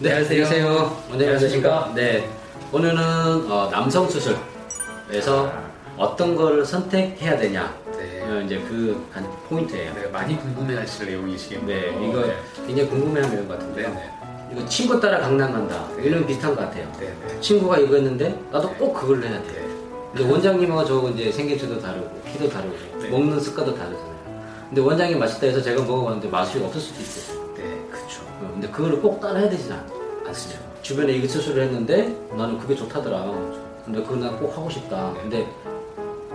네, 안녕하세요. 오늘 안녕하십니까? 네, 오늘은 어, 남성 수술에서 어떤 걸 선택해야 되냐. 네. 어, 이제 그 한 포인트예요. 네, 많이 궁금해하실 내용이시겠네요. 네, 이거 굉장히 궁금해하는 내용 같은데요. 네네. 이거 친구 따라 강남 간다. 이런 비슷한 것 같아요. 네 네. 친구가 이거 했는데 나도 네. 꼭 그걸 해야 돼. 네. 근데 원장님하고 저하고 이제 생김새도 다르고 키도 다르고 네. 먹는 습관도 다르잖아요. 근데 원장님 맛있다 해서 제가 먹어봤는데 맛이 없을 수도 있어요. 네. 어, 근데 그거를 꼭 따라 해야 되진 않, 않습니다. 주변에 이거 수술을 했는데 나는 그게 좋다더라. 근데 그거 난 꼭 하고 싶다. 근데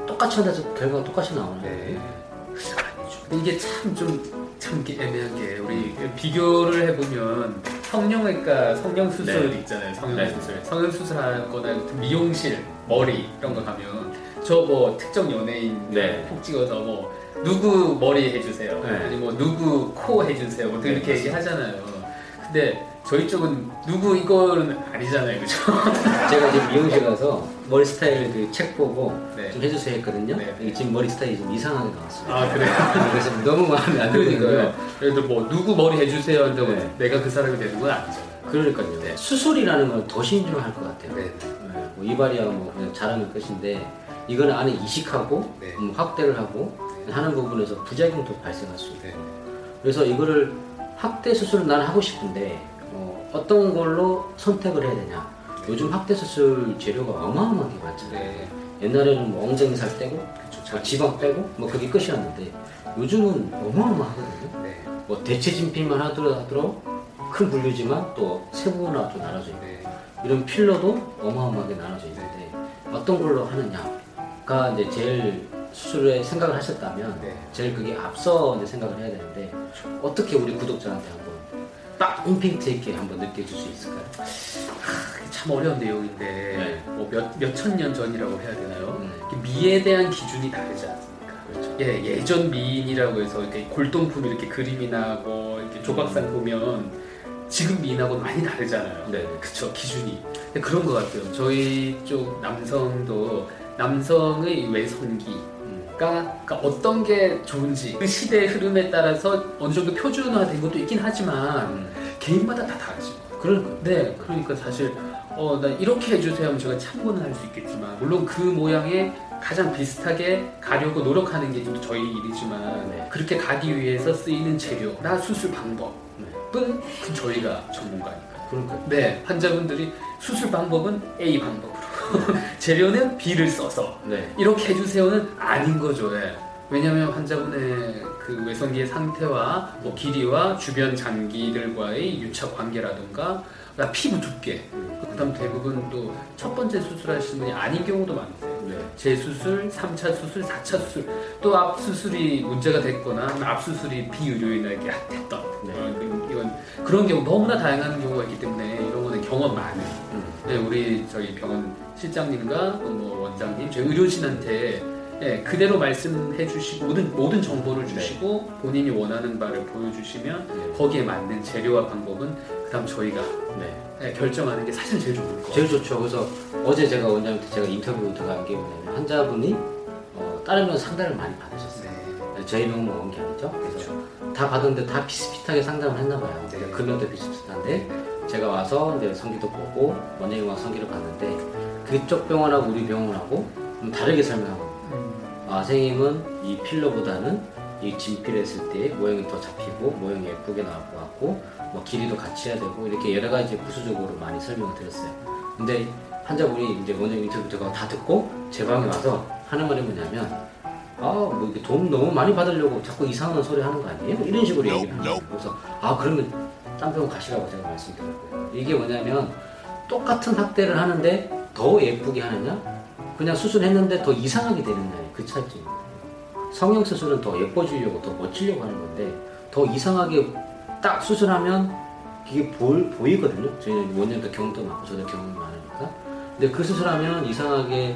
똑같이 한다서 결과가 똑같이 나오네. 네. 아니죠. 근데 이게 참 좀, 참 애매한 게, 우리 비교를 해보면, 성형외과, 성형 수술 네. 있잖아요. 네. 성형수술. 성형 수술하거나 미용실, 머리, 이런 거 가면, 저 뭐 특정 연예인 네. 콕 찍어서 뭐, 누구 머리 해주세요. 네. 아니 뭐, 누구 코 해주세요. 뭐, 네, 이렇게 얘기하잖아요. 근데 저희 쪽은 누구 이거는 아니잖아요. 그죠? 제가 지금 미용실 가서 머리 스타일 그 책 보고 네. 좀 해주세요 했거든요. 네. 이게 지금 머리 스타일이 좀 이상하게 나왔어요. 아, 그래요? 그래서 너무 마음에 안. 들거든요. 그래도 뭐 누구 머리 해주세요 한다고 네. 내가 그 사람이 되는 건 아니잖아요. 그러니까요. 네. 수술이라는 건 더 신중할 것 같아요. 네. 네, 뭐 이발이야 뭐 그냥 잘하는 것인데 이거는 안에 이식하고 네. 음, 확대를 하고 하는 부분에서 부작용도 발생할 수 있고 네. 그래서 이거를 확대 수술은 나는 하고 싶은데 어, 떤 걸로 선택을 해야 되냐 요즘 확대 수술 재료가 어마어마하게 많잖아요 네. 옛날에는 뭐 엉덩이 살 떼고 뭐 지방 빼고 뭐 그게 끝이었는데 요즘은 어마어마하거든요 네. 뭐 대체 진피만 하더라도 큰 분류지만 또 세부나 또 나눠져 있고 네. 이런 필러도 어마어마하게 나눠져 있는데 어떤 걸로 하느냐가 이제 제일 수술에 생각을 하셨다면 네. 제일 그게 앞서 이제 생각을 해야 되는데 어떻게 우리 구독자한테 한번 딱 임팩트 있게 한번 느껴줄 수 있을까요? 참 어려운 내용인데 네. 뭐몇 몇천 년 전이라고 해야 되나요? 음. 이게 미에 대한 기준이 다르지 않습니까? 그렇죠. 예, 예전 미인이라고 해서 이렇게 골동품 이렇게 그림이 나고 이렇게 조각상 보면 지금 미인하고 많이 다르잖아요. 네. 그쵸 기준이 그런 것 같아요. 저희 쪽 남성도 남성의 외성기 음. 그러니까 어떤 게 좋은지 그 시대의 흐름에 따라서 어느 정도 표준화된 것도 있긴 하지만 음. 개인마다 다 다르죠. 그러니까 네, 그러니까 사실 어, 나 이렇게 해주세요 하면 제가 참고는 할 수 있겠지만 물론 그 모양에 가장 비슷하게 가려고 노력하는 게 좀 저희 일이지만 네. 그렇게 가기 위해서 쓰이는 재료나 수술 방법은 네. 그 저희가 전문가니까. 그러니까 네, 환자분들이 수술 방법은 A 방법으로 재료는 B를 써서 네. 이렇게 해주세요는 아닌 거죠. 예. 왜냐하면 환자분의 그 외성기의 상태와 뭐 길이와 주변 장기들과의 유착 관계라든가 피부 두께, 그다음 대부분 또 첫 번째 수술하시는 분이 아닌 경우도 많으세요. 네. 재수술, 3차 수술, 4차 수술, 또 앞 수술이 문제가 됐거나 앞 수술이 비의료인에게 됐던 네. 어, 그- 이건 그런 경우 너무나 다양한 경우가 있기 때문에 이런 거는 경험 많은 음. 네, 우리 저희 병원 실장님과 또뭐 원장님, 저희 의료진한테 예, 그대로 말씀해 주시고 모든 모든 정보를 주시고 본인이 원하는 바를 보여주시면 네. 거기에 맞는 재료와 방법은 그다음 저희가 네. 예, 결정하는 게 사실 제일 좋을 거예요. 제일 좋죠. 그래서 어제 제가 원장님한테 제가 인터뷰 들어간 게 뭐냐면 환자분이 어, 다른 병원 상담을 많이 받으셨어요. 네. 저희 병원 먹은 게 아니죠. 그래서 그렇죠. 다 받았는데 다 비슷비슷하게 상담을 했나 봐요. 네. 금연도 비슷비슷한데 제가 와서 이제 성기도 보고 원장님 와서 성기를 봤는데 그쪽 병원하고 우리 병원하고 좀 다르게 설명하고 음, 아 선생님은 이 필러보다는 이 진피를 했을 때 모양이 더 잡히고 모양이 예쁘게 나올 것 같고 뭐 길이도 같이 해야 되고 이렇게 여러 가지 부수적으로 많이 설명을 드렸어요. 근데 환자분이 이제 원장님 인터뷰 들어가 다 듣고 제 방에 와서 하는 말이 뭐냐면 아뭐 이렇게 돈 너무 많이 받으려고 자꾸 이상한 소리 하는 거 아니에요? 이런 식으로 얘기를 하는 거예요. 그래서 아 그러면 딴 병원 가시라고 제가 말씀드렸고요. 이게 뭐냐면 똑같은 확대를 하는데 더 예쁘게 하느냐 그냥 수술했는데 더 이상하게 되느냐의 그 차이점입니다. 성형 수술은 더 예뻐지려고 더 멋지려고 하는 건데 더 이상하게 딱 수술하면 이게 보, 보이거든요. 저희는 원장도 경험도 많고 저도 경험이 많으니까. 근데 그 수술하면 이상하게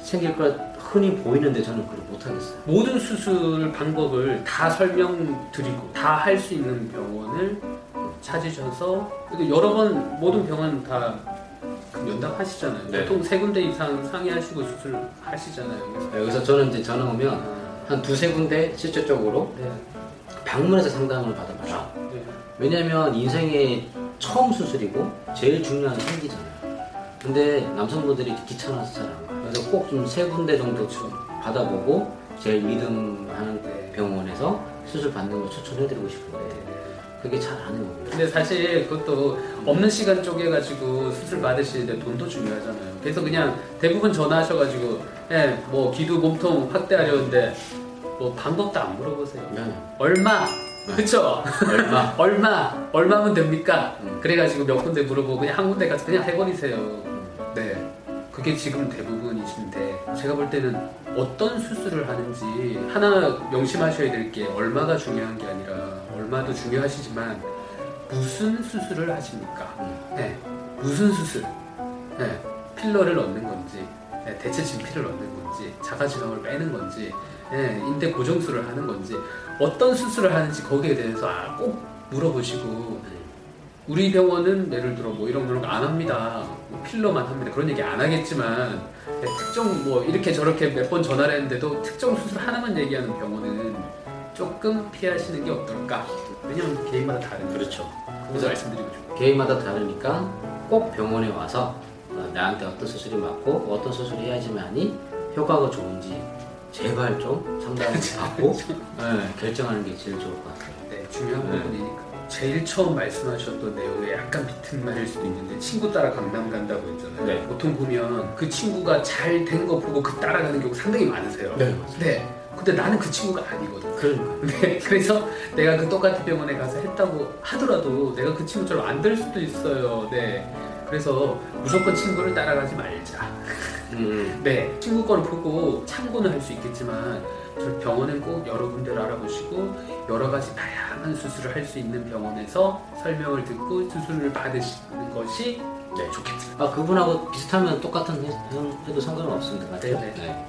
생길 거라 흔히 보이는데 저는 그걸 못하겠어요. 모든 수술 방법을 다 설명드리고 다 할 수 있는 병원을 찾으셔서 여러 번 모든 병원 다그 면담하시잖아요. 네. 보통 세 군데 이상 상의하시고 수술 하시잖아요. 그래서 여기서 저는 이제 전화 오면 아, 한 두세 군데 실질적으로 네. 방문해서 상담을 받아봐요. 네. 왜냐면 인생에 처음 수술이고 제일 중요한 생기잖아요. 근데 남성분들이 귀찮아서 잘 안 가요. 그래서 꼭 좀 세 군데 정도 좀 받아보고 제일 믿음하는 병원에서 수술 받는 걸 추천해드리고 싶은데 그게 잘 안 해요. 근데 사실 그것도 없는 시간 쪼개가지고 수술 받으시는데 돈도 중요하잖아요. 그래서 그냥 대부분 전화하셔가지고, 예, 뭐 기도 몸통 확대하려는데 뭐 방법도 안 물어보세요. 네. 얼마? 네. 그쵸? 얼마? 얼마? 얼마면 됩니까? 음. 그래가지고 몇 군데 물어보고 그냥 한 군데 가서 그냥 해버리세요. 네. 그게 지금 대부분이신데 제가 볼 때는 어떤 수술을 하는지 하나 명심하셔야 될 게 얼마가 중요한 게 아니라 얼마도 중요하시지만 무슨 수술을 하십니까? 네. 무슨 수술? 네. 필러를 넣는 건지 네. 대체 진피를 넣는 건지 자가지방을 빼는 건지 네. 인대 고정술을 하는 건지 어떤 수술을 하는지 거기에 대해서 아, 꼭 물어보시고 우리 병원은 예를 들어 뭐 이런 그런 거 안 합니다. 뭐 필러만 합니다. 그런 얘기 안 하겠지만 네, 특정 뭐 이렇게 저렇게 몇 번 전화를 했는데도 특정 수술 하나만 얘기하는 병원은 조금 피하시는 게 어떨까? 왜냐면 개인마다 다른 그렇죠. 그래서 말씀드리고 싶어요. 개인마다 다르니까 꼭 병원에 와서 어, 나한테 어떤 수술이 맞고 어떤 수술을 해야지만이 효과가 좋은지 제발 좀 상담을 받고 네, 결정하는 게 제일 좋을 것 같아요. 네, 중요한 네. 부분이니까. 제일 처음 말씀하셨던 내용에 약간 비튼 말일 수도 있는데 친구 따라 강남 간다고 했잖아요. 네. 보통 보면 그 친구가 잘 된 거 보고 그 따라가는 경우 상당히 많으세요. 네, 맞아요. 네. 근데 나는 그 친구가 아니거든. 그러니까. 네, 그래서 내가 그 똑같은 병원에 가서 했다고 하더라도 내가 그 친구처럼 안 될 수도 있어요. 네. 그래서 무조건 친구를 따라가지 말자. 음, 네. 친구 거를 보고 참고는 할 수 있겠지만 저 병원은 꼭 여러 군데를 알아보시고 여러 가지 다양한 수술을 할 수 있는 병원에서 설명을 듣고 수술을 받으시는 것이 네. 좋겠습니다. 아 그분하고 비슷하면 똑같은 해, 해도 상관은 없습니다. 맞죠? 네, 네.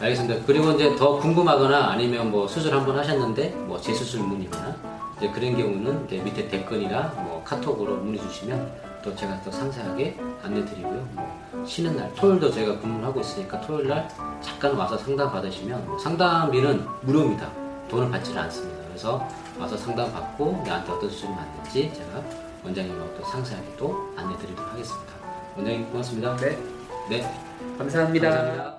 알겠습니다. 그리고 이제 더 궁금하거나 아니면 뭐 수술 한번 하셨는데 뭐 재수술 문의나 이제 그런 경우는 이제 밑에 댓글이나 뭐 카톡으로 문의 주시면 또 제가 또 상세하게 안내 드리고요. 뭐 쉬는 날 토요일도 제가 근무를 하고 있으니까 토요일 날 잠깐 와서 상담 받으시면 뭐 상담비는 무료입니다. 돈을 받지는 않습니다. 그래서 와서 상담 받고 나한테 어떤 수술이 맞는지 제가 원장님하고 또 상세하게 또 안내 드리도록 하겠습니다. 원장님 고맙습니다. 네. 네. 감사합니다. 감사합니다.